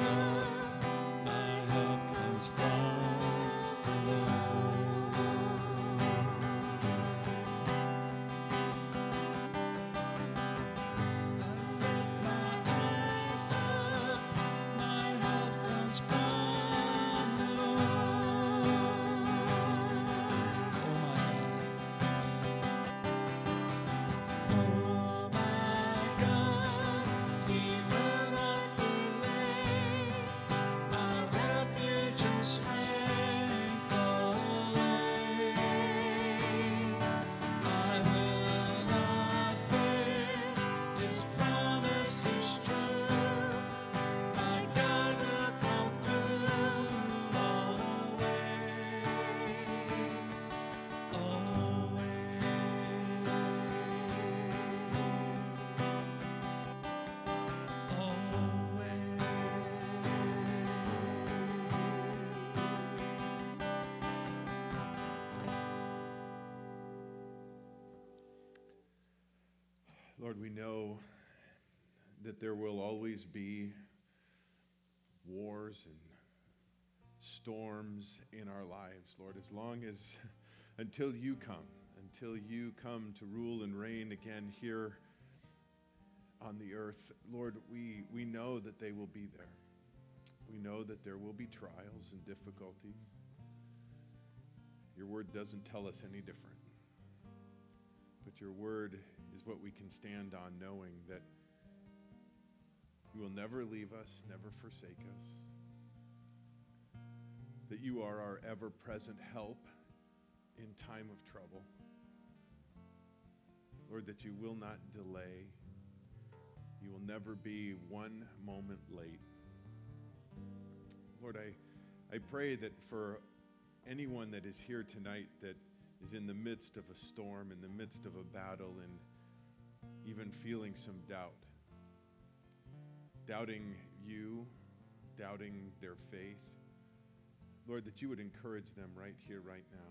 Lord, there will always be wars and storms in our lives, Lord, as long as until you come, until you come to rule and reign again here on the earth, Lord, we, we know that they will be there. We know that there will be trials and difficulties. Your word doesn't tell us any different. But your word is what we can stand on, knowing that you will never leave us, never forsake us, that you are our ever present help in time of trouble. Lord, that you will not delay. You will never be one moment late. Lord, I, I pray that for anyone that is here tonight that is in the midst of a storm, in the midst of a battle, and even feeling some doubt. Doubting you, doubting their faith. Lord, that you would encourage them right here, right now.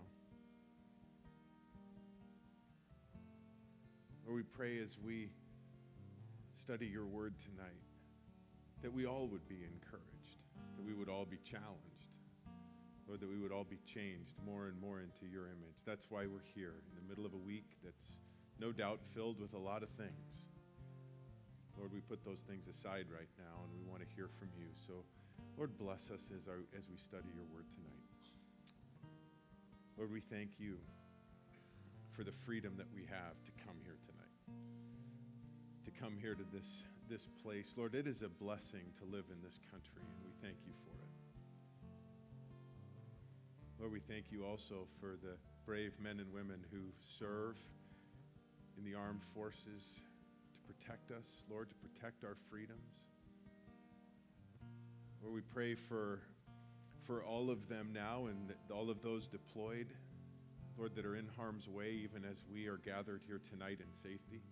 Lord, we pray as we study your word tonight that we all would be encouraged, that we would all be challenged, Lord, that we would all be changed more and more into your image. That's why we're here in the middle of a week that's no doubt filled with a lot of things. Lord, we put those things aside right now and we want to hear from you. So, Lord, bless us as, our, as we study your word tonight. Lord, we thank you for the freedom that we have to come here tonight, to come here to this, this place. Lord, it is a blessing to live in this country, and we thank you for it. Lord, we thank you also for the brave men and women who serve in the armed forces protect us, Lord, to protect our freedoms. Lord, we pray for, for all of them now and all of those deployed, Lord, that are in harm's way, even as we are gathered here tonight in safety.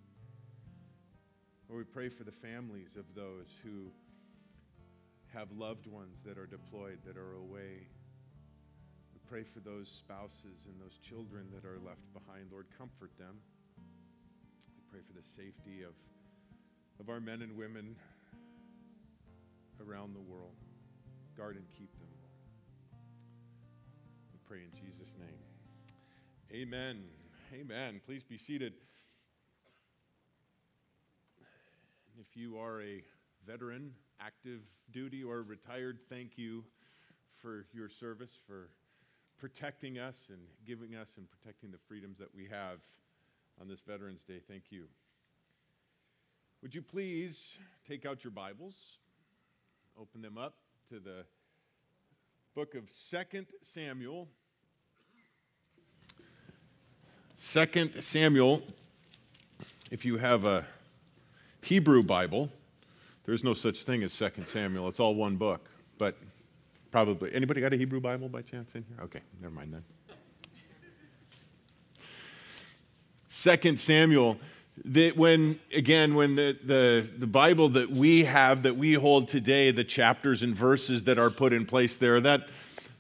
Lord, we pray for the families of those who have loved ones that are deployed, that are away. We pray for those spouses and those children that are left behind. Lord, comfort them pray for the safety of, of our men and women around the world. Guard and keep them, We pray in Jesus' name. Amen. Amen. Please be seated. If you are a veteran, active duty, or retired, thank you for your service, for protecting us and giving us and protecting the freedoms that we have on this Veterans Day. Thank you. Would you please take out your Bibles, open them up to the book of Second Samuel. Second Samuel, if you have a Hebrew Bible, there's no such thing as Second Samuel. It's all one book. But probably anybody got a Hebrew Bible by chance in here? Okay, never mind then. Second Samuel, that when again when the, the, the bible that we have that we hold today the chapters and verses that are put in place there that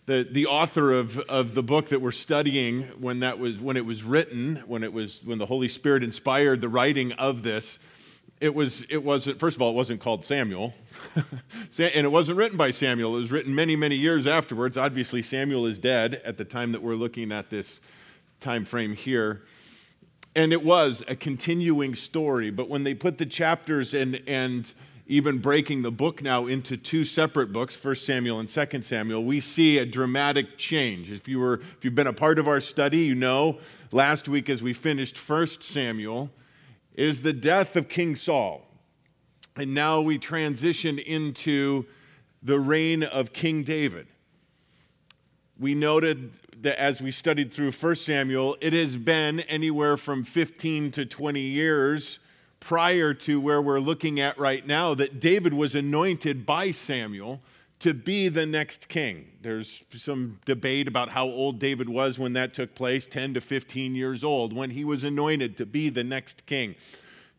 the, the author of, of the book that we're studying when that was when it was written when it was when the holy spirit inspired the writing of this it was it wasn't first of all it wasn't called Samuel, and it wasn't written by Samuel. It was written many many years afterwards. Obviously, Samuel is dead at the time that we're looking at this time frame here. And it was a continuing story, but when they put the chapters and and even breaking the book now into two separate books, 1 Samuel and 2 Samuel, we see a dramatic change. If you were if you've been a part of our study, you know last week as we finished 1 Samuel is the death of King Saul. And now we transition into the reign of King David. We noted that as we studied through 1 Samuel, it has been anywhere from 15 to 20 years prior to where we're looking at right now that David was anointed by Samuel to be the next king. There's some debate about how old David was when that took place 10 to 15 years old, when he was anointed to be the next king.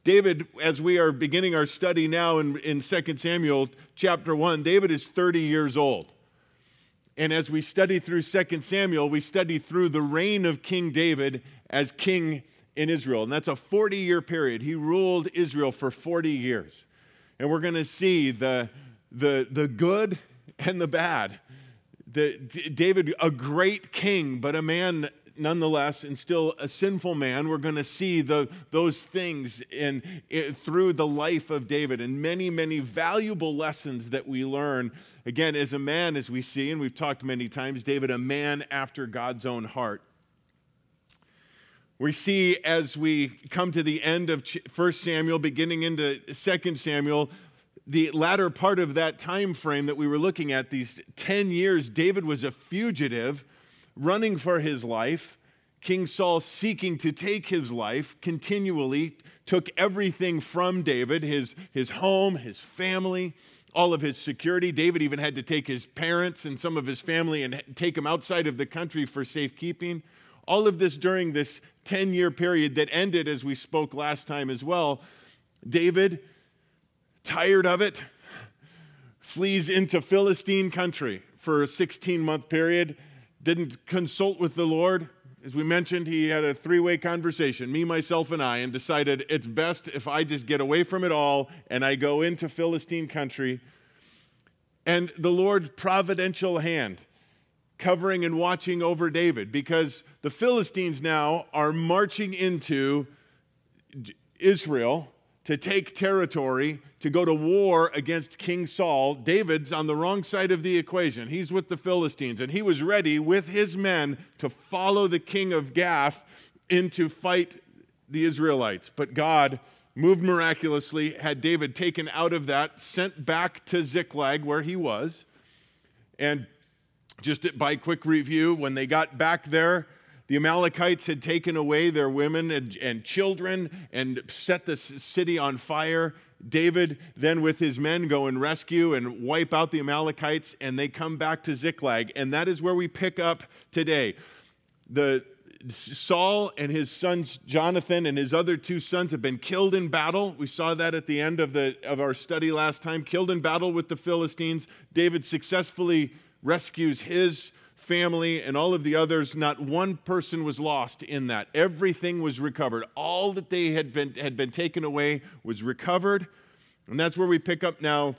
David, as we are beginning our study now in, in 2 Samuel chapter 1, David is 30 years old. And as we study through 2 Samuel, we study through the reign of King David as king in Israel. And that's a 40 year period. He ruled Israel for 40 years. And we're going to see the, the, the good and the bad. The, David, a great king, but a man nonetheless, and still a sinful man. We're going to see the, those things in, in, through the life of David and many, many valuable lessons that we learn. Again, as a man, as we see, and we've talked many times, David, a man after God's own heart. We see as we come to the end of 1 Samuel, beginning into 2 Samuel, the latter part of that time frame that we were looking at, these 10 years, David was a fugitive running for his life. King Saul seeking to take his life continually took everything from David his, his home, his family, all of his security. David even had to take his parents and some of his family and take them outside of the country for safekeeping. All of this during this 10 year period that ended, as we spoke last time as well. David tired of it, flees into Philistine country for a 16 month period, didn't consult with the Lord. As we mentioned, he had a three way conversation, me, myself, and I, and decided it's best if I just get away from it all and I go into Philistine country. And the Lord's providential hand covering and watching over David because the Philistines now are marching into Israel to take territory, to go to war against King Saul. David's on the wrong side of the equation. He's with the Philistines, and he was ready with his men to follow the king of Gath into fight the Israelites. But God moved miraculously, had David taken out of that, sent back to Ziklag where he was. And just by quick review, when they got back there, the Amalekites had taken away their women and, and children and set the city on fire. David then, with his men, go and rescue and wipe out the Amalekites, and they come back to Ziklag. And that is where we pick up today. The Saul and his sons Jonathan and his other two sons have been killed in battle. We saw that at the end of, the, of our study last time. Killed in battle with the Philistines. David successfully rescues his family, and all of the others, not one person was lost in that. Everything was recovered. All that they had been, had been taken away was recovered. And that's where we pick up now,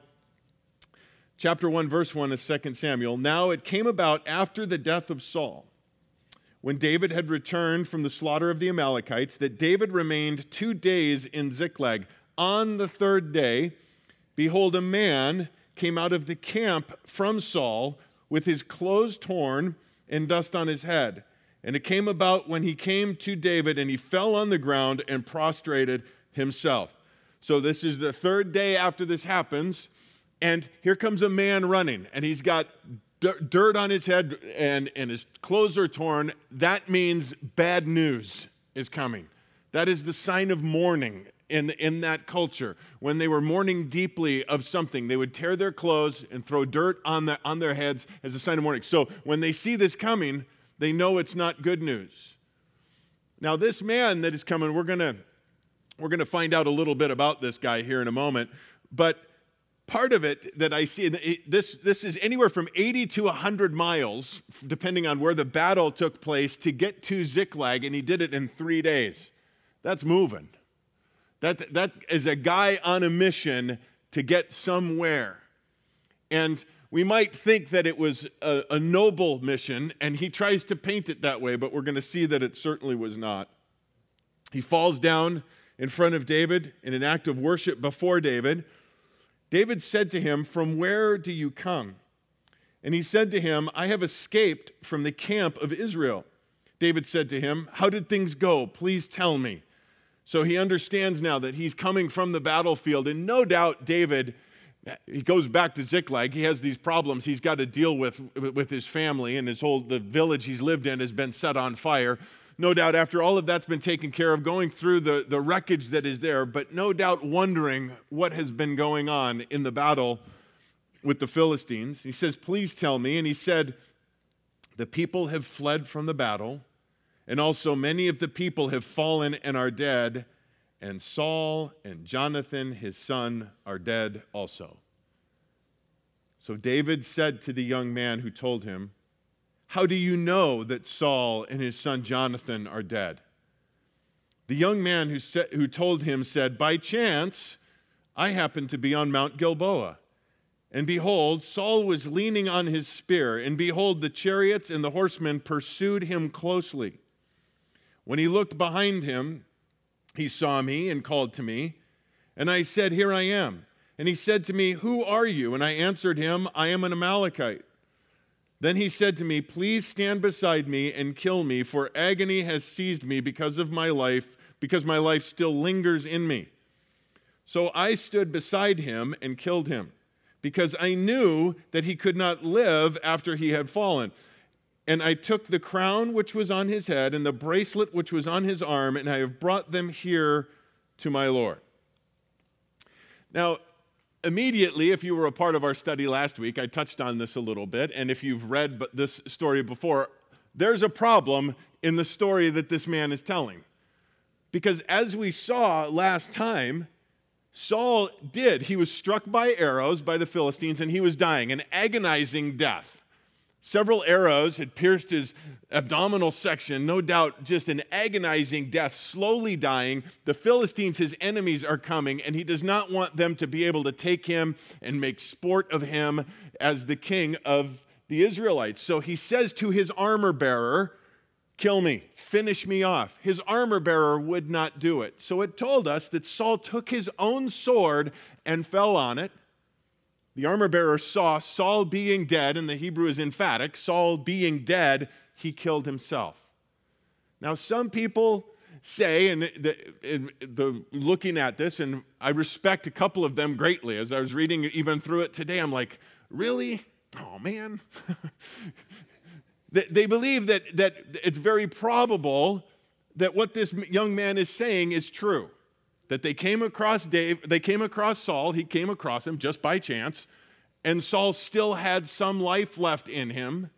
chapter 1, verse 1 of 2 Samuel. Now it came about after the death of Saul, when David had returned from the slaughter of the Amalekites, that David remained two days in Ziklag. On the third day, behold, a man came out of the camp from Saul with his clothes torn and dust on his head. And it came about when he came to David and he fell on the ground and prostrated himself. So, this is the third day after this happens. And here comes a man running, and he's got dirt on his head and, and his clothes are torn. That means bad news is coming. That is the sign of mourning in, in that culture. When they were mourning deeply of something, they would tear their clothes and throw dirt on, the, on their heads as a sign of mourning. So when they see this coming, they know it's not good news. Now, this man that is coming, we're going to we're going to find out a little bit about this guy here in a moment. But part of it that I see, this, this is anywhere from 80 to 100 miles, depending on where the battle took place, to get to Ziklag, and he did it in three days. That's moving. That, that is a guy on a mission to get somewhere. And we might think that it was a, a noble mission, and he tries to paint it that way, but we're going to see that it certainly was not. He falls down in front of David in an act of worship before David. David said to him, From where do you come? And he said to him, I have escaped from the camp of Israel. David said to him, How did things go? Please tell me. So he understands now that he's coming from the battlefield, and no doubt David he goes back to Ziklag. He has these problems he's got to deal with with his family, and his whole the village he's lived in has been set on fire. No doubt, after all of that's been taken care of, going through the, the wreckage that is there, but no doubt wondering what has been going on in the battle with the Philistines. He says, Please tell me. And he said, The people have fled from the battle, and also many of the people have fallen and are dead and Saul and Jonathan, his son, are dead also. So David said to the young man who told him, How do you know that Saul and his son Jonathan are dead? The young man who, who told him said, By chance, I happened to be on Mount Gilboa. And behold, Saul was leaning on his spear, and behold, the chariots and the horsemen pursued him closely. When he looked behind him, he saw me and called to me. And I said, Here I am. And he said to me, Who are you? And I answered him, I am an Amalekite. Then he said to me, Please stand beside me and kill me, for agony has seized me because of my life, because my life still lingers in me. So I stood beside him and killed him, because I knew that he could not live after he had fallen. And I took the crown which was on his head and the bracelet which was on his arm, and I have brought them here to my Lord. Now, immediately, if you were a part of our study last week, I touched on this a little bit. And if you've read this story before, there's a problem in the story that this man is telling. Because as we saw last time, Saul did. He was struck by arrows by the Philistines and he was dying, an agonizing death. Several arrows had pierced his abdominal section, no doubt just an agonizing death, slowly dying. The Philistines, his enemies, are coming, and he does not want them to be able to take him and make sport of him as the king of the Israelites. So he says to his armor bearer, Kill me, finish me off. His armor bearer would not do it. So it told us that Saul took his own sword and fell on it the armor bearer saw Saul being dead, and the Hebrew is emphatic Saul being dead, he killed himself. Now, some people say, and the, the, looking at this, and I respect a couple of them greatly. As I was reading even through it today, I'm like, really? Oh, man. they believe that, that it's very probable that what this young man is saying is true that they came across Dave, they came across Saul, he came across him just by chance, and Saul still had some life left in him,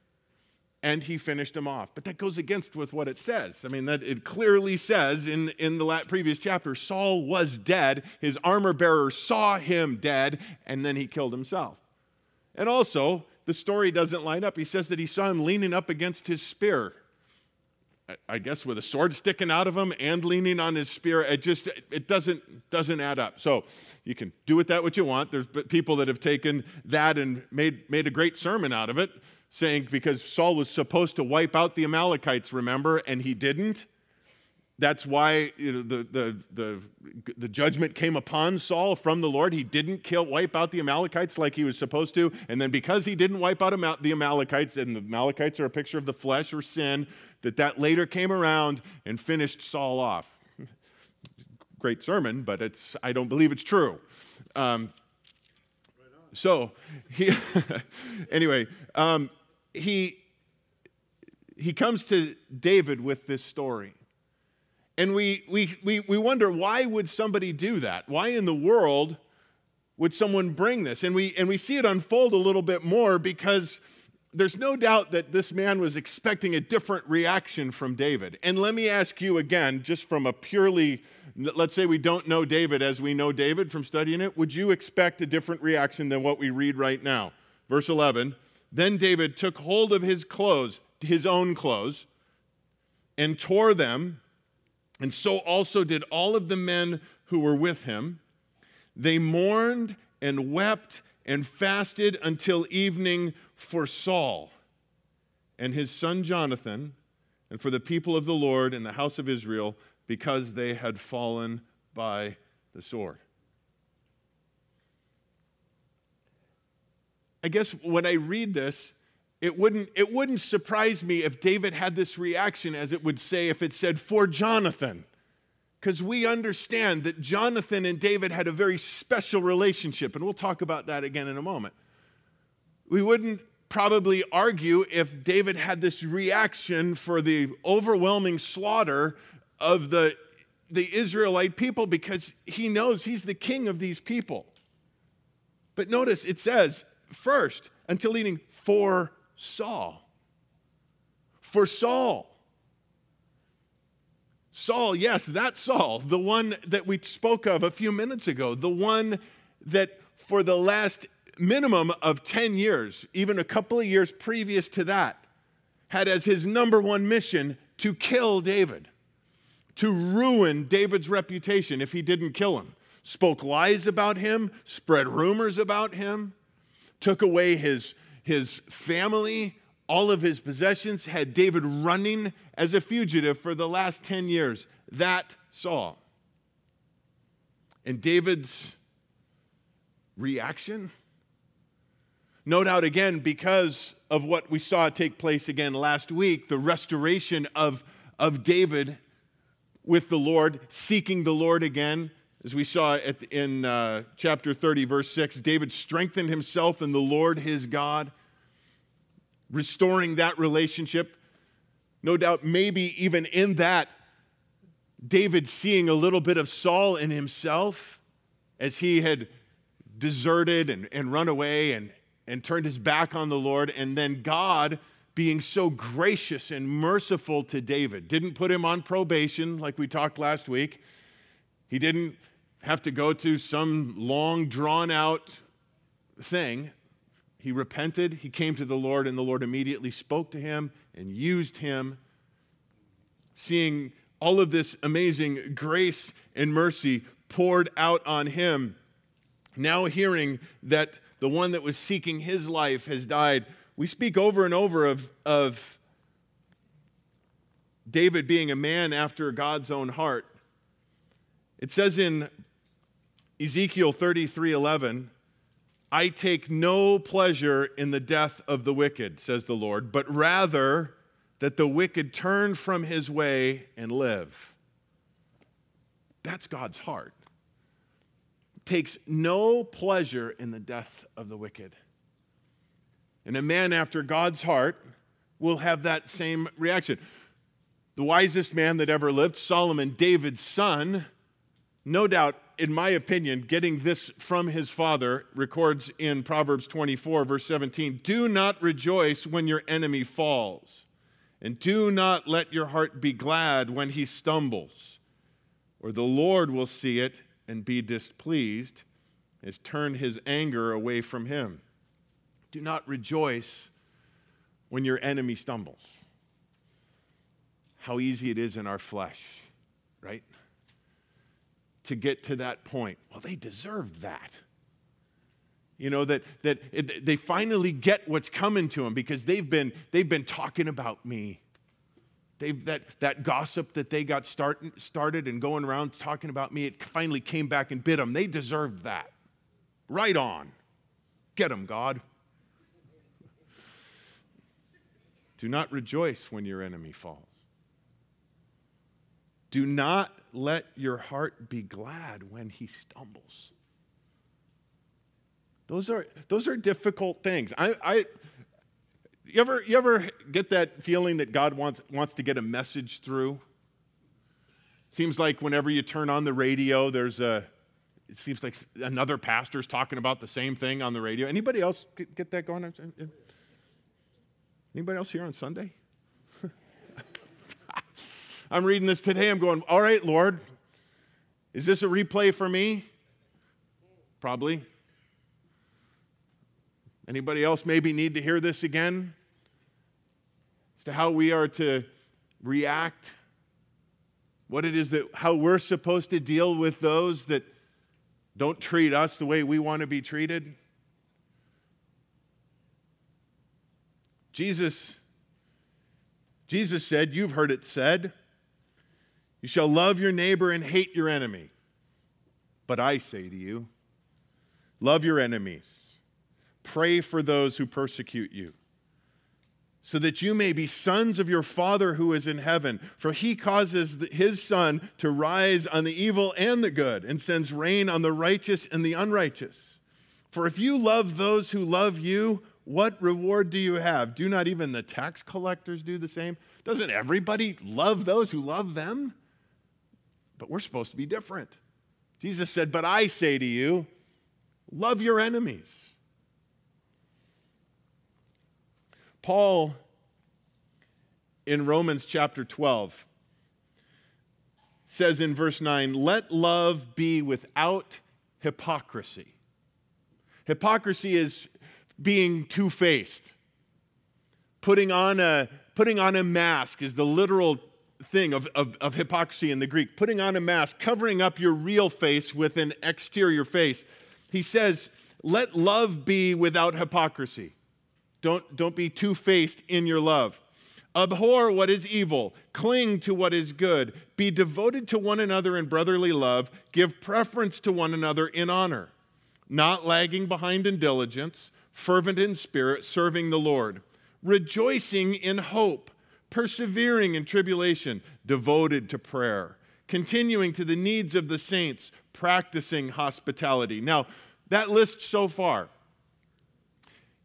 and he finished him off. But that goes against with what it says. I mean, that it clearly says in, in the previous chapter, Saul was dead, his armor bearer saw him dead, and then he killed himself. And also, the story doesn't line up. He says that he saw him leaning up against his spear. I guess with a sword sticking out of him and leaning on his spear, it just it doesn't doesn't add up. So you can do with that what you want. There's people that have taken that and made made a great sermon out of it, saying because Saul was supposed to wipe out the Amalekites, remember, and he didn't. That's why you know, the, the, the, the judgment came upon Saul from the Lord. He didn't kill, wipe out the Amalekites like he was supposed to. And then because he didn't wipe out the Amalekites, and the Amalekites are a picture of the flesh or sin, that that later came around and finished Saul off. Great sermon, but it's, I don't believe it's true. Um, so, he, anyway, um, he, he comes to David with this story. And we, we, we, we wonder why would somebody do that? Why in the world would someone bring this? And we, and we see it unfold a little bit more because there's no doubt that this man was expecting a different reaction from David. And let me ask you again, just from a purely, let's say we don't know David as we know David from studying it, would you expect a different reaction than what we read right now? Verse 11 Then David took hold of his clothes, his own clothes, and tore them, and so also did all of the men who were with him. They mourned and wept and fasted until evening for Saul and his son Jonathan, and for the people of the Lord and the house of Israel, because they had fallen by the sword. I guess when I read this, it wouldn't, it wouldn't surprise me if David had this reaction as it would say if it said, for Jonathan. Because we understand that Jonathan and David had a very special relationship, and we'll talk about that again in a moment. We wouldn't probably argue if David had this reaction for the overwhelming slaughter of the, the Israelite people because he knows he's the king of these people. But notice it says, first, until eating for Saul. For Saul. Saul, yes, that Saul, the one that we spoke of a few minutes ago, the one that for the last minimum of 10 years, even a couple of years previous to that, had as his number one mission to kill David, to ruin David's reputation if he didn't kill him. Spoke lies about him, spread rumors about him, took away his, his family, all of his possessions, had David running as a fugitive for the last 10 years. That Saul. And David's reaction? No doubt, again, because of what we saw take place again last week, the restoration of, of David with the Lord, seeking the Lord again. As we saw at, in uh, chapter 30, verse 6, David strengthened himself in the Lord his God restoring that relationship. No doubt, maybe even in that, David seeing a little bit of Saul in himself as he had deserted and, and run away and, and turned his back on the Lord, and then God being so gracious and merciful to David. Didn't put him on probation like we talked last week. He didn't have to go to some long, drawn out thing. He repented, he came to the Lord, and the Lord immediately spoke to him and used him. Seeing all of this amazing grace and mercy poured out on him, now hearing that the one that was seeking his life has died, we speak over and over of, of David being a man after God's own heart. It says in Ezekiel 33 11, I take no pleasure in the death of the wicked, says the Lord, but rather that the wicked turn from his way and live. That's God's heart. Takes no pleasure in the death of the wicked. And a man after God's heart will have that same reaction. The wisest man that ever lived, Solomon, David's son, no doubt in my opinion, getting this from his father, records in Proverbs 24, verse 17 Do not rejoice when your enemy falls, and do not let your heart be glad when he stumbles, or the Lord will see it and be displeased, as turn his anger away from him. Do not rejoice when your enemy stumbles. How easy it is in our flesh, right? To get to that point. Well, they deserved that. You know, that, that it, they finally get what's coming to them because they've been, they've been talking about me. They've, that, that gossip that they got start, started and going around talking about me, it finally came back and bit them. They deserved that. Right on. Get them, God. Do not rejoice when your enemy falls. Do not let your heart be glad when he stumbles. Those are, those are difficult things. I, I, you, ever, you ever get that feeling that God wants, wants to get a message through? Seems like whenever you turn on the radio, there's a, it seems like another pastor's talking about the same thing on the radio. Anybody else get that going? Anybody else here on Sunday? I'm reading this today. I'm going, all right, Lord, is this a replay for me? Probably. Anybody else maybe need to hear this again? As to how we are to react what it is that how we're supposed to deal with those that don't treat us the way we want to be treated. Jesus Jesus said, you've heard it said, you shall love your neighbor and hate your enemy. But I say to you, love your enemies. Pray for those who persecute you so that you may be sons of your Father who is in heaven. For he causes his sun to rise on the evil and the good, and sends rain on the righteous and the unrighteous. For if you love those who love you, what reward do you have? Do not even the tax collectors do the same? Doesn't everybody love those who love them? But we're supposed to be different. Jesus said, But I say to you, love your enemies. Paul, in Romans chapter 12, says in verse 9, Let love be without hypocrisy. Hypocrisy is being two faced. Putting on, a, putting on a mask is the literal thing of, of, of hypocrisy in the Greek. Putting on a mask, covering up your real face with an exterior face. He says, Let love be without hypocrisy. Don't, don't be two faced in your love. Abhor what is evil, cling to what is good, be devoted to one another in brotherly love, give preference to one another in honor, not lagging behind in diligence, fervent in spirit, serving the Lord, rejoicing in hope, persevering in tribulation, devoted to prayer, continuing to the needs of the saints, practicing hospitality. Now, that list so far,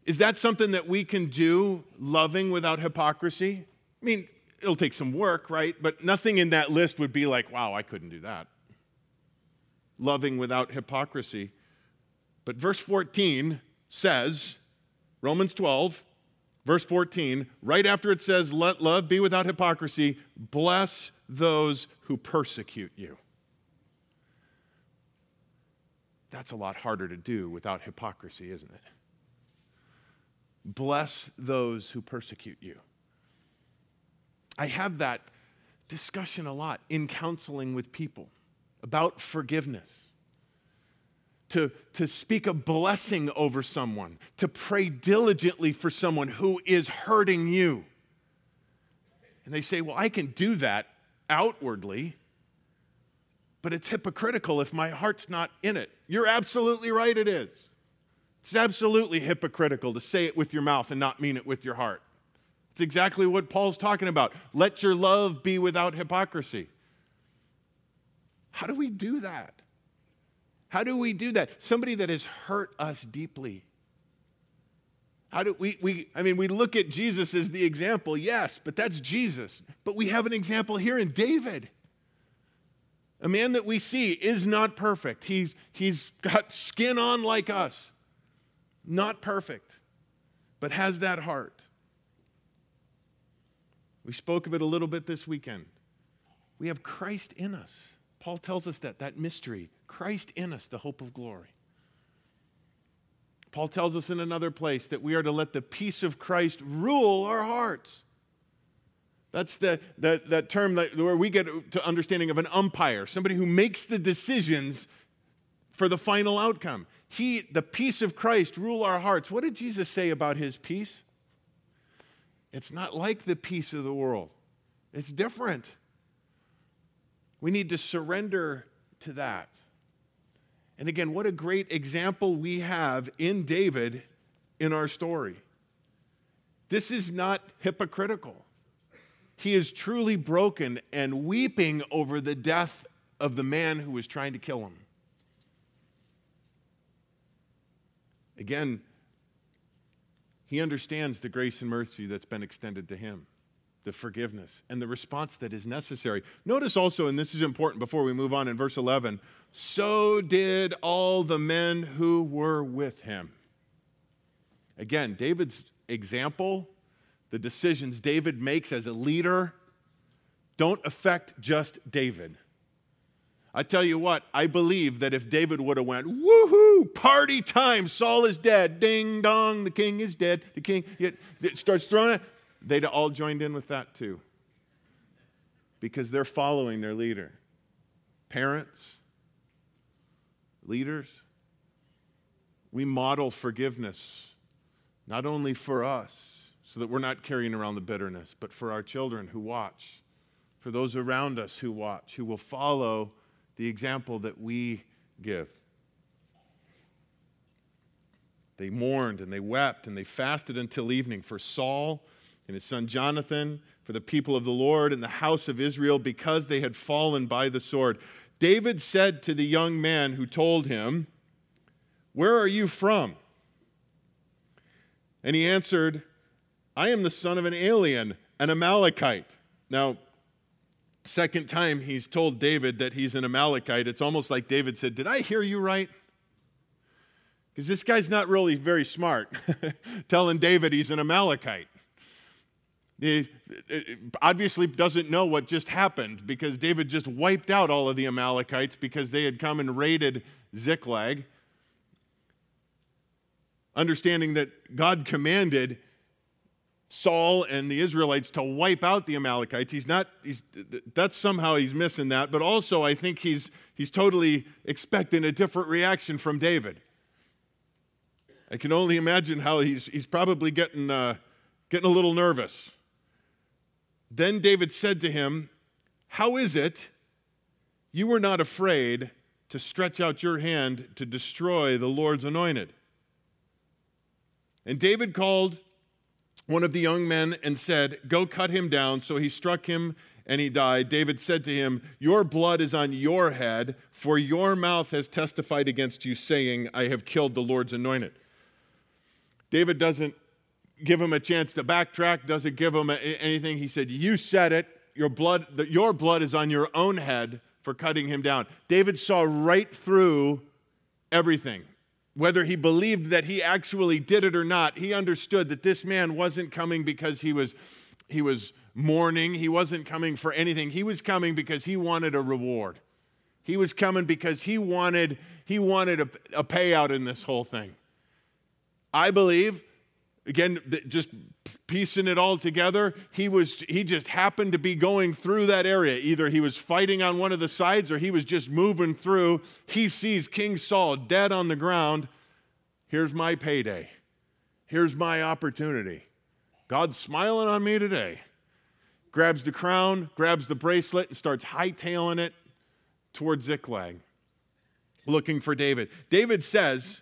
is that something that we can do, loving without hypocrisy? I mean, it'll take some work, right? But nothing in that list would be like, wow, I couldn't do that. Loving without hypocrisy. But verse 14 says, Romans 12, verse 14, right after it says, let love be without hypocrisy, bless those who persecute you. That's a lot harder to do without hypocrisy, isn't it? Bless those who persecute you. I have that discussion a lot in counseling with people about forgiveness. To, to speak a blessing over someone, to pray diligently for someone who is hurting you. And they say, Well, I can do that outwardly, but it's hypocritical if my heart's not in it. You're absolutely right, it is. It's absolutely hypocritical to say it with your mouth and not mean it with your heart. It's exactly what Paul's talking about. Let your love be without hypocrisy. How do we do that? How do we do that? Somebody that has hurt us deeply. How do we, we, I mean, we look at Jesus as the example, yes, but that's Jesus. But we have an example here in David. A man that we see is not perfect. He's, he's got skin on like us not perfect, but has that heart. We spoke of it a little bit this weekend. We have Christ in us. Paul tells us that, that mystery Christ in us, the hope of glory. Paul tells us in another place that we are to let the peace of Christ rule our hearts. That's the, that, that term that, where we get to understanding of an umpire, somebody who makes the decisions for the final outcome. He, the peace of Christ, rule our hearts. What did Jesus say about his peace? It's not like the peace of the world, it's different. We need to surrender to that. And again, what a great example we have in David in our story. This is not hypocritical. He is truly broken and weeping over the death of the man who was trying to kill him. Again, he understands the grace and mercy that's been extended to him, the forgiveness, and the response that is necessary. Notice also, and this is important before we move on in verse 11, so did all the men who were with him. Again, David's example, the decisions David makes as a leader, don't affect just David. I tell you what, I believe that if David would have went, woohoo, party time, Saul is dead, ding dong, the king is dead, the king it, starts throwing it, they'd all joined in with that too. because they're following their leader. Parents, leaders, we model forgiveness not only for us, so that we're not carrying around the bitterness, but for our children who watch, for those around us who watch, who will follow the example that we give. They mourned and they wept and they fasted until evening for Saul and his son Jonathan, for the people of the Lord and the house of Israel, because they had fallen by the sword. David said to the young man who told him, Where are you from? And he answered, I am the son of an alien, an Amalekite. Now, second time he's told David that he's an Amalekite, it's almost like David said, Did I hear you right? Because this guy's not really very smart, telling David he's an Amalekite. He obviously doesn't know what just happened because David just wiped out all of the Amalekites because they had come and raided Ziklag understanding that God commanded Saul and the Israelites to wipe out the Amalekites. He's not, he's, that's somehow he's missing that, but also I think he's, he's totally expecting a different reaction from David. I can only imagine how he's, he's probably getting, uh, getting a little nervous. Then David said to him, How is it you were not afraid to stretch out your hand to destroy the Lord's anointed? And David called one of the young men and said, Go cut him down. So he struck him and he died. David said to him, Your blood is on your head, for your mouth has testified against you, saying, I have killed the Lord's anointed. David doesn't give him a chance to backtrack, doesn't give him anything. He said, You said it. Your blood, your blood is on your own head for cutting him down. David saw right through everything whether he believed that he actually did it or not, he understood that this man wasn't coming because he was, he was mourning. He wasn't coming for anything. He was coming because he wanted a reward. He was coming because he wanted, he wanted a, a payout in this whole thing. I believe, again, just piecing it all together, he was he just happened to be going through that area. Either he was fighting on one of the sides or he was just moving through. He sees King Saul dead on the ground. Here's my payday. Here's my opportunity. God's smiling on me today. Grabs the crown, grabs the bracelet, and starts hightailing it towards Ziklag, looking for David. David says,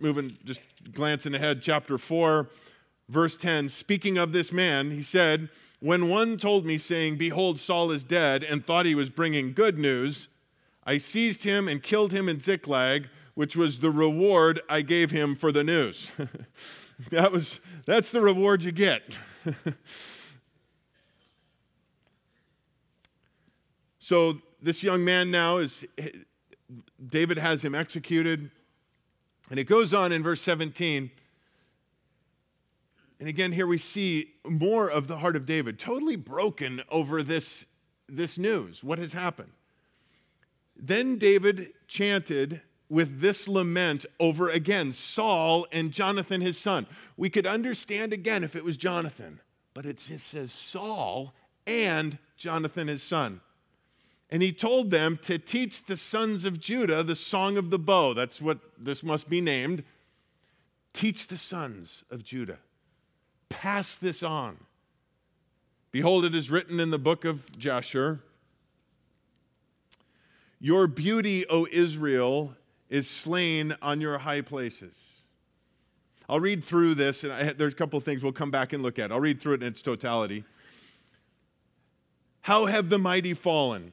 moving, just glancing ahead, chapter 4, verse 10, speaking of this man, he said, When one told me, saying, Behold, Saul is dead, and thought he was bringing good news, I seized him and killed him in Ziklag, which was the reward I gave him for the news. that was, that's the reward you get. so this young man now is, David has him executed. And it goes on in verse 17 and again, here we see more of the heart of David, totally broken over this, this news, what has happened. Then David chanted with this lament over again Saul and Jonathan, his son. We could understand again if it was Jonathan, but it says Saul and Jonathan, his son. And he told them to teach the sons of Judah the song of the bow. That's what this must be named. Teach the sons of Judah pass this on. Behold, it is written in the book of Jasher Your beauty, O Israel, is slain on your high places. I'll read through this, and I, there's a couple things we'll come back and look at. I'll read through it in its totality. How have the mighty fallen?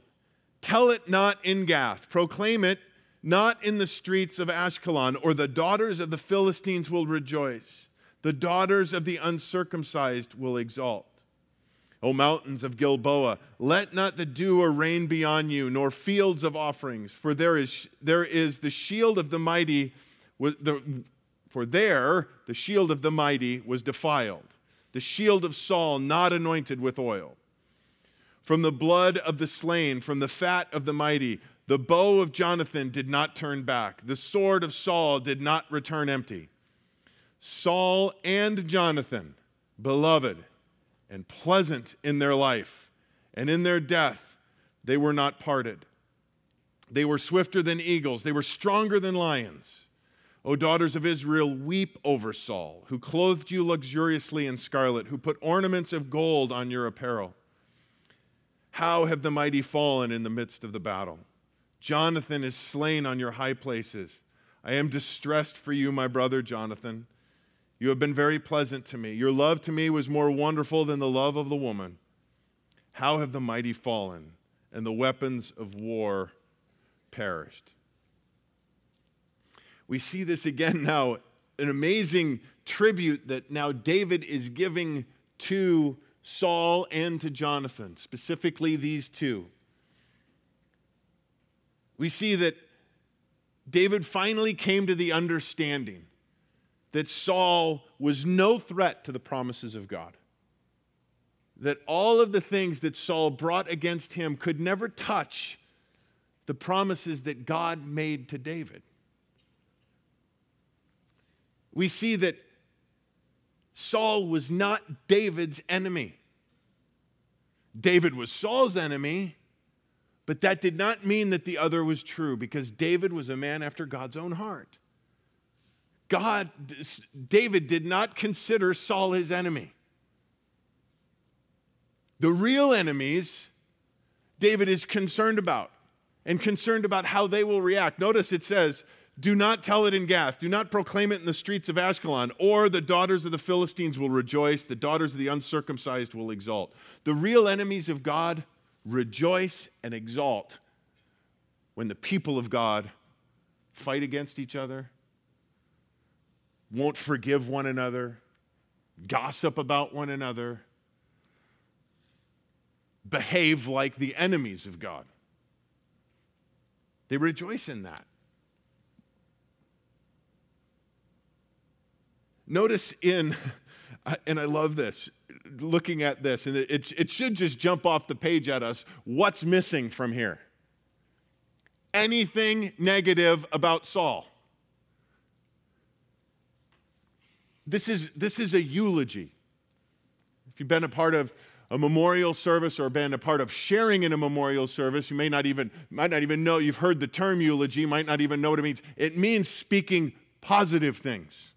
Tell it not in Gath. Proclaim it not in the streets of Ashkelon, or the daughters of the Philistines will rejoice. The daughters of the uncircumcised will exalt. O mountains of Gilboa, let not the dew or rain be on you, nor fields of offerings, for there is, there is the shield of the mighty, for there the shield of the mighty was defiled, the shield of Saul not anointed with oil. From the blood of the slain, from the fat of the mighty, the bow of Jonathan did not turn back, the sword of Saul did not return empty. Saul and Jonathan, beloved and pleasant in their life, and in their death they were not parted. They were swifter than eagles, they were stronger than lions. O daughters of Israel, weep over Saul, who clothed you luxuriously in scarlet, who put ornaments of gold on your apparel. How have the mighty fallen in the midst of the battle? Jonathan is slain on your high places. I am distressed for you, my brother Jonathan. You have been very pleasant to me. Your love to me was more wonderful than the love of the woman. How have the mighty fallen, and the weapons of war perished? we see this again now an amazing tribute that now David is giving to Saul and to Jonathan, specifically these two. We see that David finally came to the understanding that Saul was no threat to the promises of God. That all of the things that Saul brought against him could never touch the promises that God made to David we see that Saul was not David's enemy. David was Saul's enemy, but that did not mean that the other was true because David was a man after God's own heart. God, David did not consider Saul his enemy. The real enemies, David is concerned about and concerned about how they will react. Notice it says, do not tell it in Gath. Do not proclaim it in the streets of Ashkelon, or the daughters of the Philistines will rejoice, the daughters of the uncircumcised will exult. The real enemies of God rejoice and exalt when the people of God fight against each other, won't forgive one another, gossip about one another, behave like the enemies of God. They rejoice in that. Notice in, and I love this, looking at this, and it, it should just jump off the page at us what's missing from here? Anything negative about Saul. This is, this is a eulogy. If you've been a part of a memorial service or been a part of sharing in a memorial service, you may not even might not even know you've heard the term eulogy, might not even know what it means. It means speaking positive things.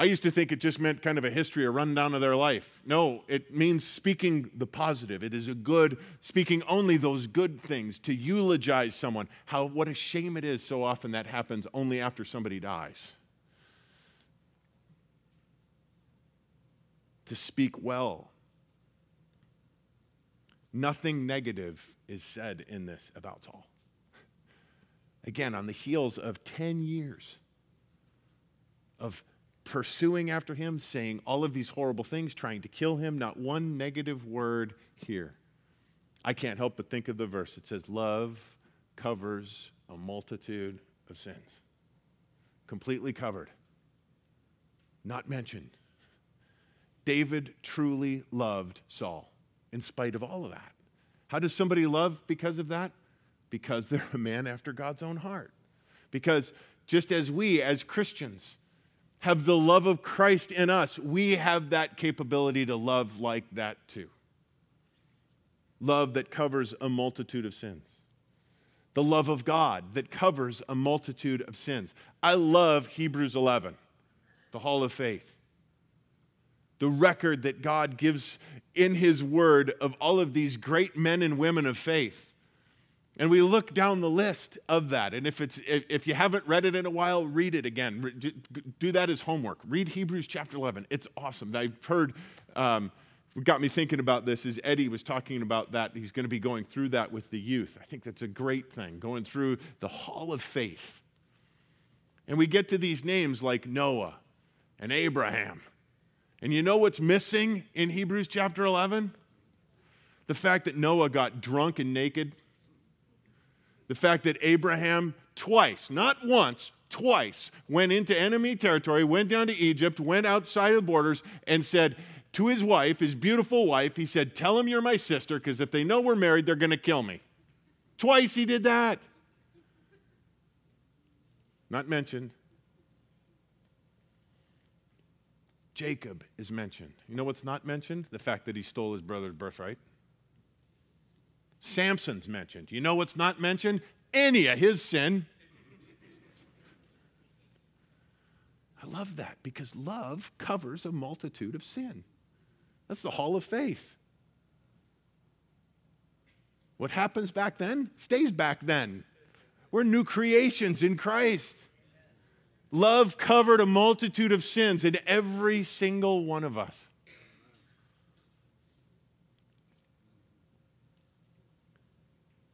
I used to think it just meant kind of a history, a rundown of their life. No, it means speaking the positive. It is a good, speaking only those good things, to eulogize someone. How, what a shame it is so often that happens only after somebody dies. To speak well. Nothing negative is said in this about Saul. Again, on the heels of 10 years of pursuing after him, saying all of these horrible things, trying to kill him, not one negative word here. I can't help but think of the verse. It says, Love covers a multitude of sins. Completely covered, not mentioned. David truly loved Saul in spite of all of that. How does somebody love because of that? Because they're a man after God's own heart. Because just as we, as Christians, have the love of Christ in us, we have that capability to love like that too. Love that covers a multitude of sins. The love of God that covers a multitude of sins. I love Hebrews 11, the Hall of Faith. The record that God gives in His Word of all of these great men and women of faith and we look down the list of that. And if, it's, if you haven't read it in a while, read it again. Do that as homework. Read Hebrews chapter 11. It's awesome. I've heard, um, what got me thinking about this is Eddie was talking about that. He's going to be going through that with the youth. I think that's a great thing, going through the hall of faith. And we get to these names like Noah and Abraham. And you know what's missing in Hebrews chapter 11? The fact that Noah got drunk and naked the fact that Abraham twice, not once, twice, went into enemy territory, went down to Egypt, went outside the borders, and said to his wife, his beautiful wife, he said, Tell him you're my sister, because if they know we're married, they're going to kill me. Twice he did that. Not mentioned. Jacob is mentioned. You know what's not mentioned? The fact that he stole his brother's birthright. Samson's mentioned. You know what's not mentioned? Any of his sin. I love that because love covers a multitude of sin. That's the hall of faith. What happens back then stays back then. We're new creations in Christ. Love covered a multitude of sins in every single one of us.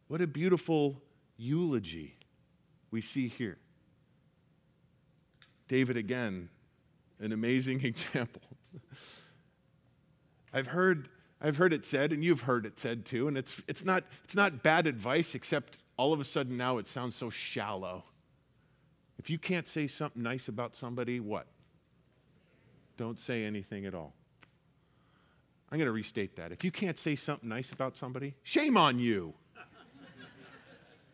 What a beautiful eulogy we see here. David, again, an amazing example. I've heard, I've heard it said, and you've heard it said too, and it's, it's, not, it's not bad advice, except all of a sudden now it sounds so shallow. If you can't say something nice about somebody, what? Don't say anything at all. I'm going to restate that. If you can't say something nice about somebody, shame on you.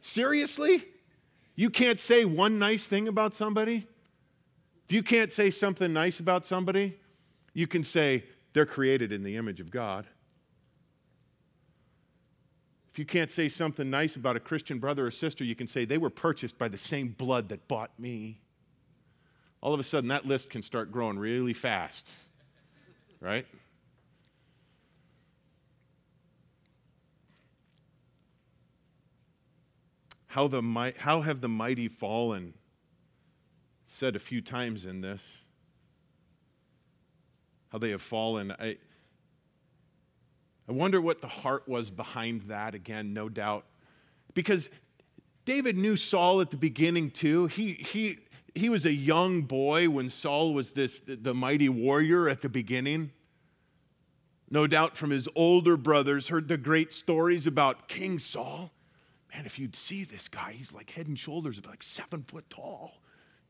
Seriously? You can't say one nice thing about somebody? If you can't say something nice about somebody, you can say they're created in the image of God. If you can't say something nice about a Christian brother or sister, you can say they were purchased by the same blood that bought me. All of a sudden, that list can start growing really fast, right? How, the, how have the mighty fallen? Said a few times in this. How they have fallen. I, I wonder what the heart was behind that again, no doubt. Because David knew Saul at the beginning too. He, he, he was a young boy when Saul was this, the mighty warrior at the beginning. No doubt from his older brothers, heard the great stories about King Saul. Man, if you'd see this guy, he's like head and shoulders, like seven foot tall,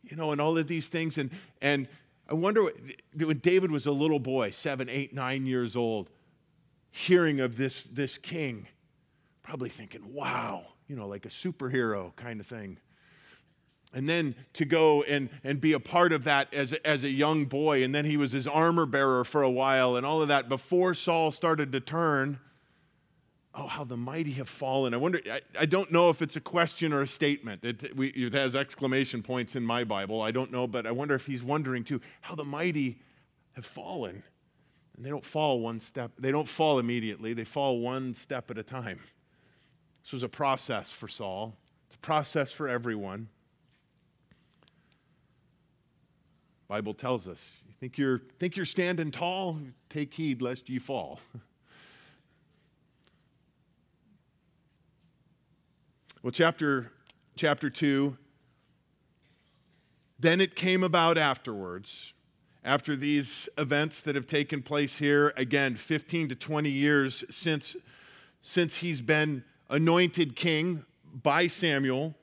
you know, and all of these things. And, and I wonder when David was a little boy, seven, eight, nine years old, hearing of this, this king, probably thinking, wow, you know, like a superhero kind of thing. And then to go and, and be a part of that as a, as a young boy. And then he was his armor bearer for a while and all of that before Saul started to turn. Oh, how the mighty have fallen. I wonder, I, I don't know if it's a question or a statement. It, we, it has exclamation points in my Bible. I don't know, but I wonder if he's wondering too how the mighty have fallen. And they don't fall one step, they don't fall immediately, they fall one step at a time. This was a process for Saul, it's a process for everyone. Bible tells us, you think you're, think you're standing tall? Take heed lest ye fall. well, chapter, chapter 2, then it came about afterwards after these events that have taken place here, again, 15 to 20 years since, since he's been anointed king by Samuel,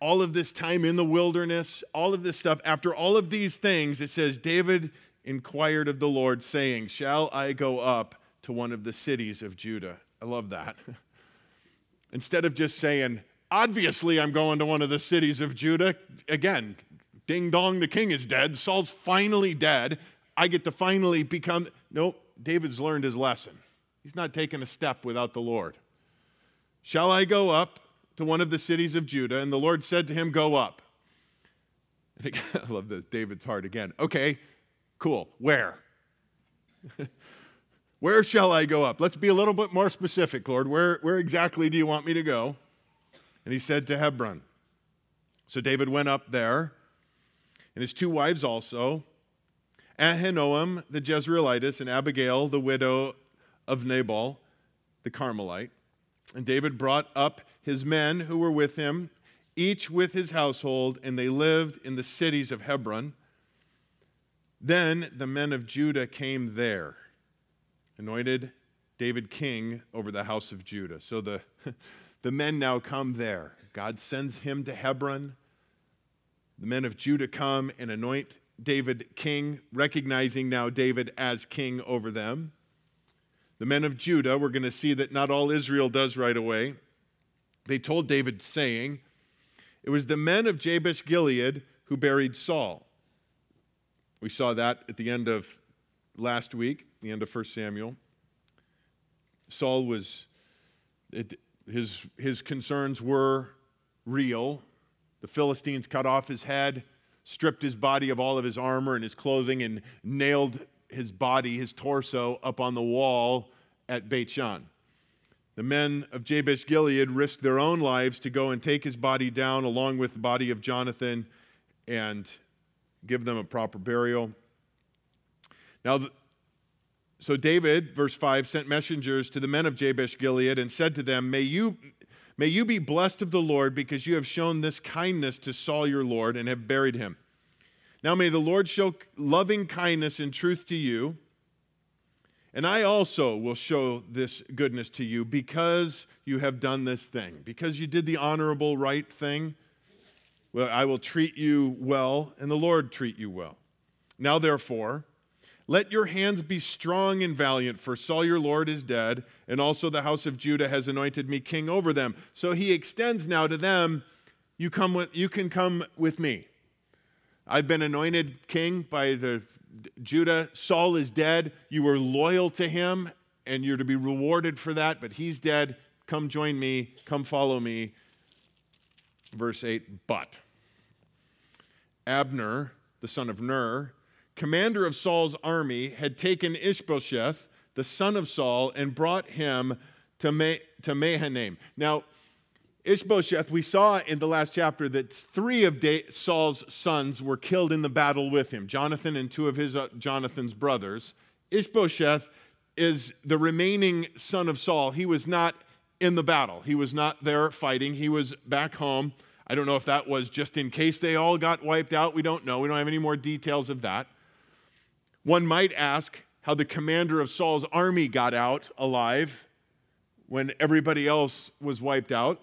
all of this time in the wilderness, all of this stuff, after all of these things, it says, David inquired of the Lord, saying, Shall I go up to one of the cities of Judah? I love that. Instead of just saying, Obviously, I'm going to one of the cities of Judah, again, Ding dong, the king is dead. Saul's finally dead. I get to finally become. Nope, David's learned his lesson. He's not taking a step without the Lord. Shall I go up to one of the cities of Judah? And the Lord said to him, Go up. I love this, David's heart again. Okay, cool. Where? where shall I go up? Let's be a little bit more specific, Lord. Where, where exactly do you want me to go? And he said to Hebron. So David went up there and his two wives also, Ahinoam the Jezreelitess and Abigail the widow of Nabal the Carmelite. And David brought up his men who were with him, each with his household, and they lived in the cities of Hebron. Then the men of Judah came there, anointed David king over the house of Judah. So the, the men now come there. God sends him to Hebron. The men of Judah come and anoint David king, recognizing now David as king over them. The men of Judah, we're going to see that not all Israel does right away. They told David, saying, It was the men of Jabesh Gilead who buried Saul. We saw that at the end of last week, the end of 1 Samuel. Saul was, it, his, his concerns were real. The Philistines cut off his head, stripped his body of all of his armor and his clothing, and nailed his body, his torso, up on the wall at Beit Shan. The men of Jabesh Gilead risked their own lives to go and take his body down along with the body of Jonathan and give them a proper burial. Now, so David, verse 5, sent messengers to the men of Jabesh Gilead and said to them, May you, may you be blessed of the Lord because you have shown this kindness to Saul your Lord and have buried him. Now may the Lord show loving kindness and truth to you. And I also will show this goodness to you because you have done this thing, because you did the honorable, right thing. Well, I will treat you well, and the Lord treat you well. Now, therefore, let your hands be strong and valiant, for Saul your Lord is dead, and also the house of Judah has anointed me king over them. So he extends now to them, you, come with, you can come with me. I've been anointed king by the Judah. Saul is dead. You were loyal to him, and you're to be rewarded for that, but he's dead. Come join me. Come follow me. Verse 8 But Abner, the son of Ner, commander of Saul's army, had taken Ishbosheth, the son of Saul, and brought him to, Ma- to Mahanaim. Now, Ishbosheth, we saw in the last chapter that three of Saul's sons were killed in the battle with him Jonathan and two of his uh, Jonathan's brothers. Ishbosheth is the remaining son of Saul. He was not in the battle, he was not there fighting, he was back home. I don't know if that was just in case they all got wiped out. We don't know. We don't have any more details of that. One might ask how the commander of Saul's army got out alive when everybody else was wiped out.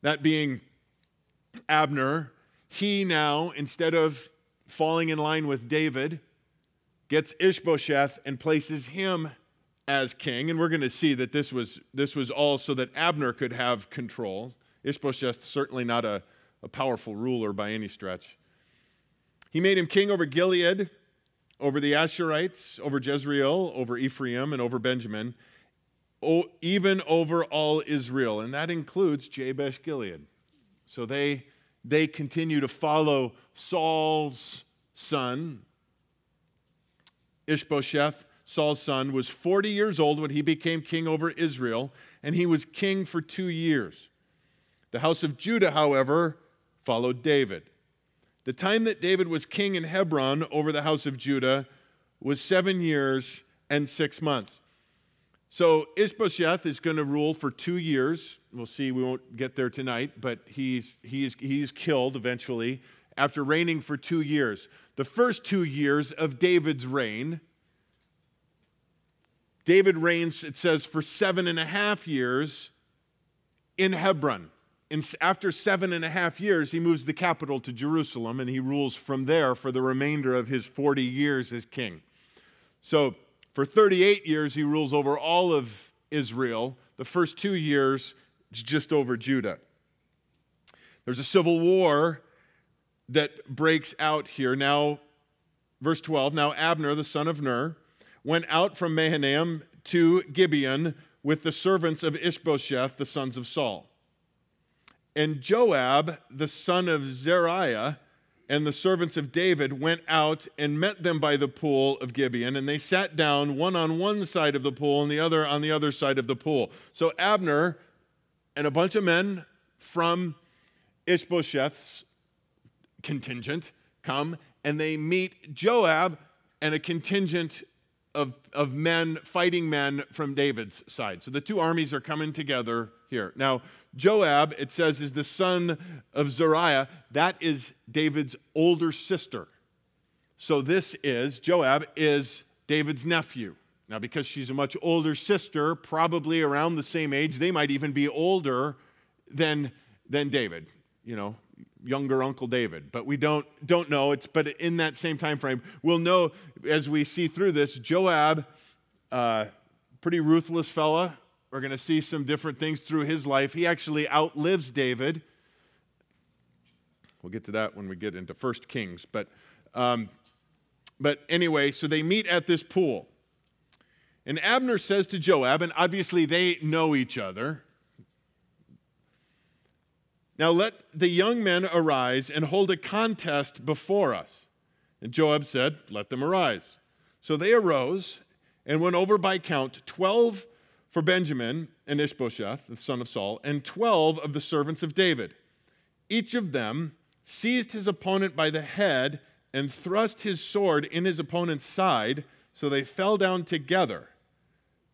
That being Abner, he now, instead of falling in line with David, gets Ishbosheth and places him as king. And we're going to see that this was, this was all so that Abner could have control. Ishbosheth, certainly not a, a powerful ruler by any stretch. He made him king over Gilead, over the Asherites, over Jezreel, over Ephraim, and over Benjamin, even over all Israel. And that includes Jabesh Gilead. So they, they continue to follow Saul's son. Ishbosheth, Saul's son, was 40 years old when he became king over Israel, and he was king for two years. The house of Judah, however, followed David. The time that David was king in Hebron over the house of Judah was seven years and six months. So Ishbosheth is going to rule for two years. We'll see, we won't get there tonight, but he's, he's, he's killed eventually after reigning for two years. The first two years of David's reign, David reigns, it says, for seven and a half years in Hebron in, after seven and a half years, he moves the capital to Jerusalem and he rules from there for the remainder of his 40 years as king. So, for 38 years, he rules over all of Israel. The first two years, just over Judah. There's a civil war that breaks out here. Now, verse 12 Now Abner, the son of Ner, went out from Mahanaim to Gibeon with the servants of Ishbosheth, the sons of Saul. And Joab, the son of Zeruiah, and the servants of David went out and met them by the pool of Gibeon, and they sat down, one on one side of the pool and the other on the other side of the pool. So Abner and a bunch of men from Ishbosheth's contingent come and they meet Joab and a contingent of, of men, fighting men from David's side. So the two armies are coming together here. Now, Joab, it says, is the son of Zeruiah. That is David's older sister. So this is, Joab is David's nephew. Now, because she's a much older sister, probably around the same age, they might even be older than, than David, you know, younger Uncle David. But we don't, don't know. It's, but in that same time frame, we'll know as we see through this, Joab, uh, pretty ruthless fella, we're going to see some different things through his life. He actually outlives David. We'll get to that when we get into First Kings. But, um, but anyway, so they meet at this pool. And Abner says to Joab, and obviously they know each other. Now let the young men arise and hold a contest before us. And Joab said, Let them arise. So they arose and went over by count 12 for Benjamin and Ishbosheth, the son of Saul, and 12 of the servants of David. Each of them seized his opponent by the head and thrust his sword in his opponent's side, so they fell down together.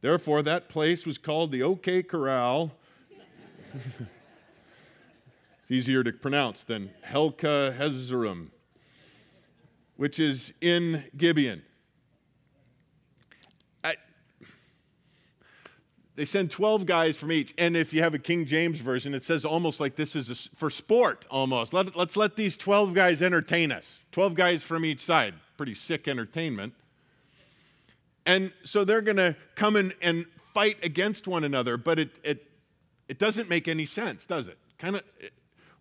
Therefore, that place was called the OK Corral. it's easier to pronounce than Helka Hezerim, which is in Gibeon. They send 12 guys from each. And if you have a King James version, it says almost like this is a, for sport, almost. Let, let's let these 12 guys entertain us. 12 guys from each side. Pretty sick entertainment. And so they're going to come in and fight against one another, but it, it, it doesn't make any sense, does it? Kind of.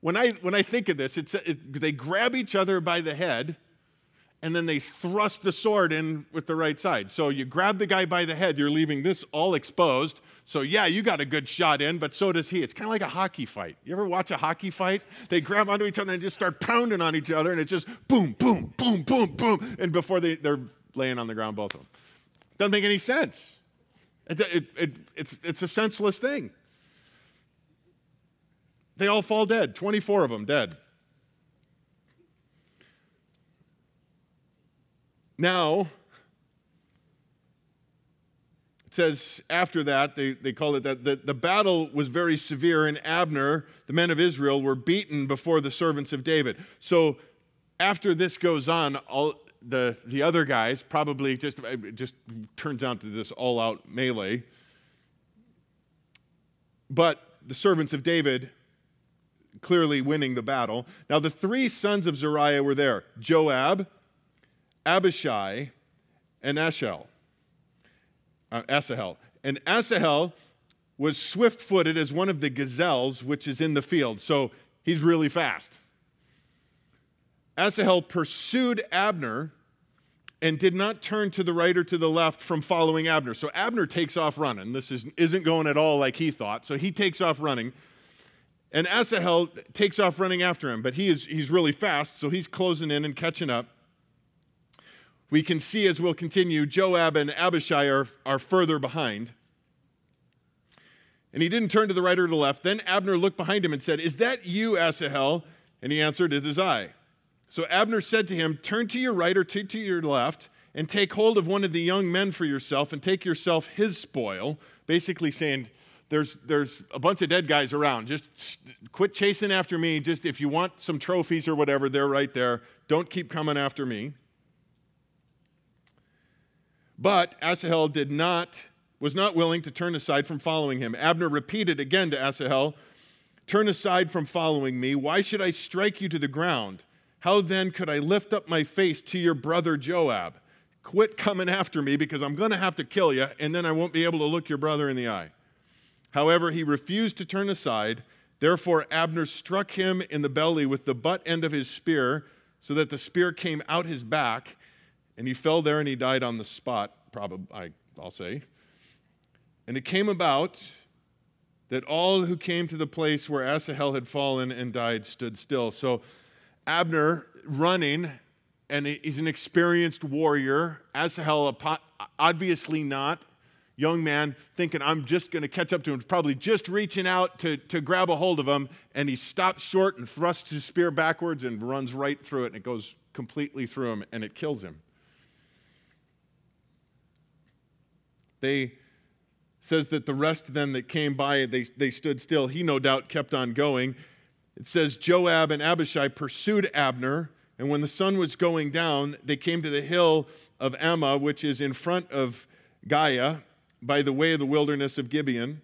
When I, when I think of this, it's, it, they grab each other by the head and then they thrust the sword in with the right side. So you grab the guy by the head, you're leaving this all exposed. So yeah, you got a good shot in, but so does he. It's kind of like a hockey fight. You ever watch a hockey fight? They grab onto each other and just start pounding on each other, and it's just boom, boom, boom, boom, boom. And before they, they're laying on the ground, both of them. Doesn't make any sense. It, it, it, it's, it's a senseless thing. They all fall dead, 24 of them dead. Now, it says after that, they, they call it that, the, the battle was very severe, and Abner, the men of Israel, were beaten before the servants of David. So after this goes on, all the, the other guys probably just, just turns out to this all out melee. But the servants of David clearly winning the battle. Now, the three sons of Zeruiah were there Joab, Abishai, and Ashel. Uh, Asahel. And Asahel was swift footed as one of the gazelles which is in the field. So he's really fast. Asahel pursued Abner and did not turn to the right or to the left from following Abner. So Abner takes off running. This is, isn't going at all like he thought. So he takes off running. And Asahel takes off running after him, but he is, he's really fast, so he's closing in and catching up we can see as we'll continue, Joab and Abishai are, are further behind. And he didn't turn to the right or to the left. Then Abner looked behind him and said, Is that you, Asahel? And he answered, It is I. So Abner said to him, Turn to your right or to, to your left, and take hold of one of the young men for yourself, and take yourself his spoil. Basically saying, there's, there's a bunch of dead guys around. Just quit chasing after me. Just if you want some trophies or whatever, they're right there. Don't keep coming after me. But Asahel did not, was not willing to turn aside from following him. Abner repeated again to Asahel, Turn aside from following me. Why should I strike you to the ground? How then could I lift up my face to your brother Joab? Quit coming after me because I'm going to have to kill you, and then I won't be able to look your brother in the eye. However, he refused to turn aside. Therefore, Abner struck him in the belly with the butt end of his spear, so that the spear came out his back and he fell there and he died on the spot, probably, I'll say. And it came about that all who came to the place where Asahel had fallen and died stood still. So Abner running, and he's an experienced warrior. Asahel, obviously not. Young man thinking, I'm just going to catch up to him, probably just reaching out to, to grab a hold of him, and he stops short and thrusts his spear backwards and runs right through it, and it goes completely through him, and it kills him. They says that the rest then that came by, they, they stood still. He no doubt kept on going. It says Joab and Abishai pursued Abner, and when the sun was going down, they came to the hill of Ammah, which is in front of Giah, by the way of the wilderness of Gibeon.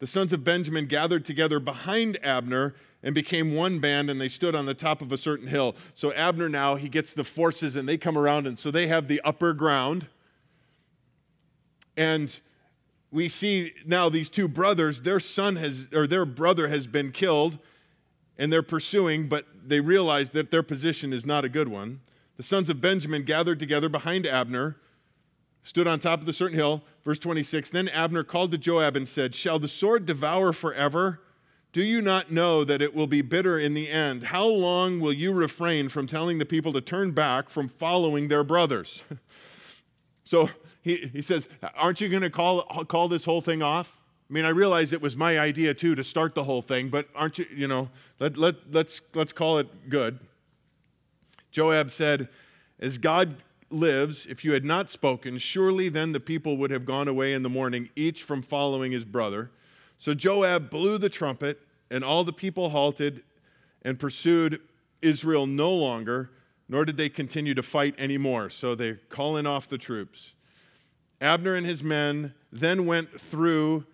The sons of Benjamin gathered together behind Abner and became one band, and they stood on the top of a certain hill. So Abner now, he gets the forces, and they come around, and so they have the upper ground. And we see now these two brothers, their son has, or their brother has been killed, and they're pursuing, but they realize that their position is not a good one. The sons of Benjamin gathered together behind Abner, stood on top of the certain hill. Verse 26 Then Abner called to Joab and said, Shall the sword devour forever? Do you not know that it will be bitter in the end? How long will you refrain from telling the people to turn back from following their brothers? so he, he says, Aren't you going to call, call this whole thing off? I mean, I realize it was my idea too to start the whole thing, but aren't you, you know, let, let, let's, let's call it good. Joab said, As God lives, if you had not spoken, surely then the people would have gone away in the morning, each from following his brother. So Joab blew the trumpet, and all the people halted and pursued Israel no longer, nor did they continue to fight anymore. So they're calling off the troops. Abner and his men then went through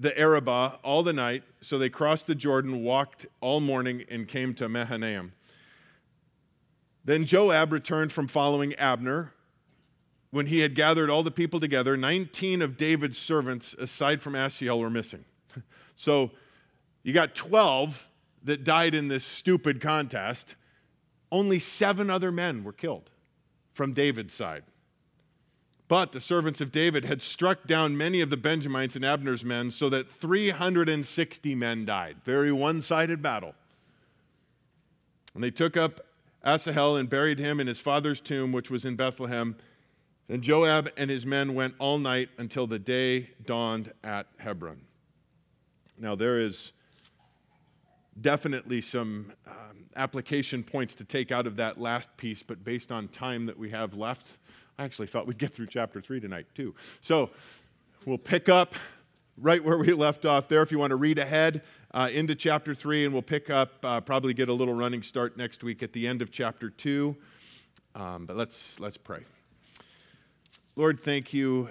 the Arabah all the night. So they crossed the Jordan, walked all morning, and came to Mahanaim. Then Joab returned from following Abner. When he had gathered all the people together, 19 of David's servants, aside from Asahel, were missing. So you got 12 that died in this stupid contest. Only seven other men were killed from David's side. But the servants of David had struck down many of the Benjamites and Abner's men, so that 360 men died. Very one sided battle. And they took up Asahel and buried him in his father's tomb, which was in Bethlehem. Then Joab and his men went all night until the day dawned at Hebron. Now, there is definitely some um, application points to take out of that last piece, but based on time that we have left, I actually thought we'd get through chapter 3 tonight, too. So we'll pick up right where we left off there if you want to read ahead uh, into chapter 3, and we'll pick up, uh, probably get a little running start next week at the end of chapter 2. Um, but let's, let's pray. Lord, thank you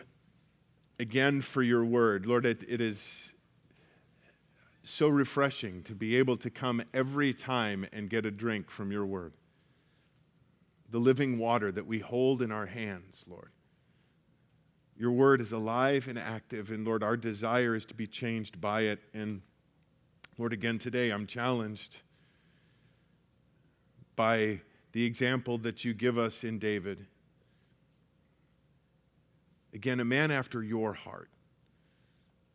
again for your word. Lord, it, it is so refreshing to be able to come every time and get a drink from your word. The living water that we hold in our hands, Lord. Your word is alive and active, and Lord, our desire is to be changed by it. And Lord, again today, I'm challenged by the example that you give us in David. Again, a man after your heart,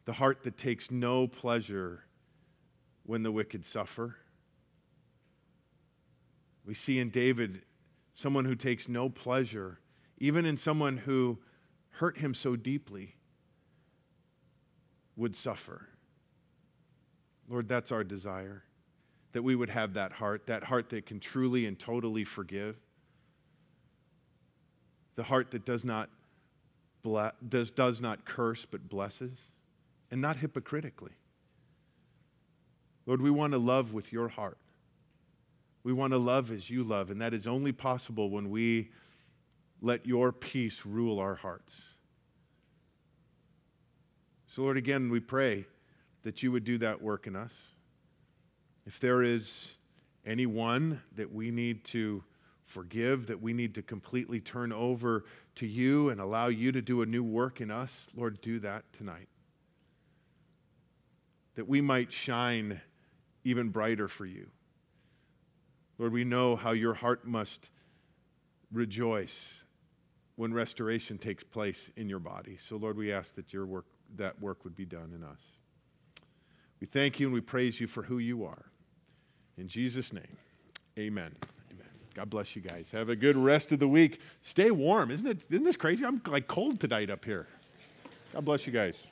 the heart that takes no pleasure when the wicked suffer. We see in David someone who takes no pleasure, even in someone who hurt him so deeply, would suffer. Lord, that's our desire, that we would have that heart, that heart that can truly and totally forgive, the heart that does not, ble- does, does not curse but blesses, and not hypocritically. Lord, we want to love with your heart. We want to love as you love, and that is only possible when we let your peace rule our hearts. So, Lord, again, we pray that you would do that work in us. If there is anyone that we need to forgive, that we need to completely turn over to you and allow you to do a new work in us, Lord, do that tonight. That we might shine even brighter for you. Lord, we know how your heart must rejoice when restoration takes place in your body. So, Lord, we ask that your work, that work would be done in us. We thank you and we praise you for who you are. In Jesus' name, amen. Amen. God bless you guys. Have a good rest of the week. Stay warm. Isn't it? Isn't this crazy? I'm like cold tonight up here. God bless you guys.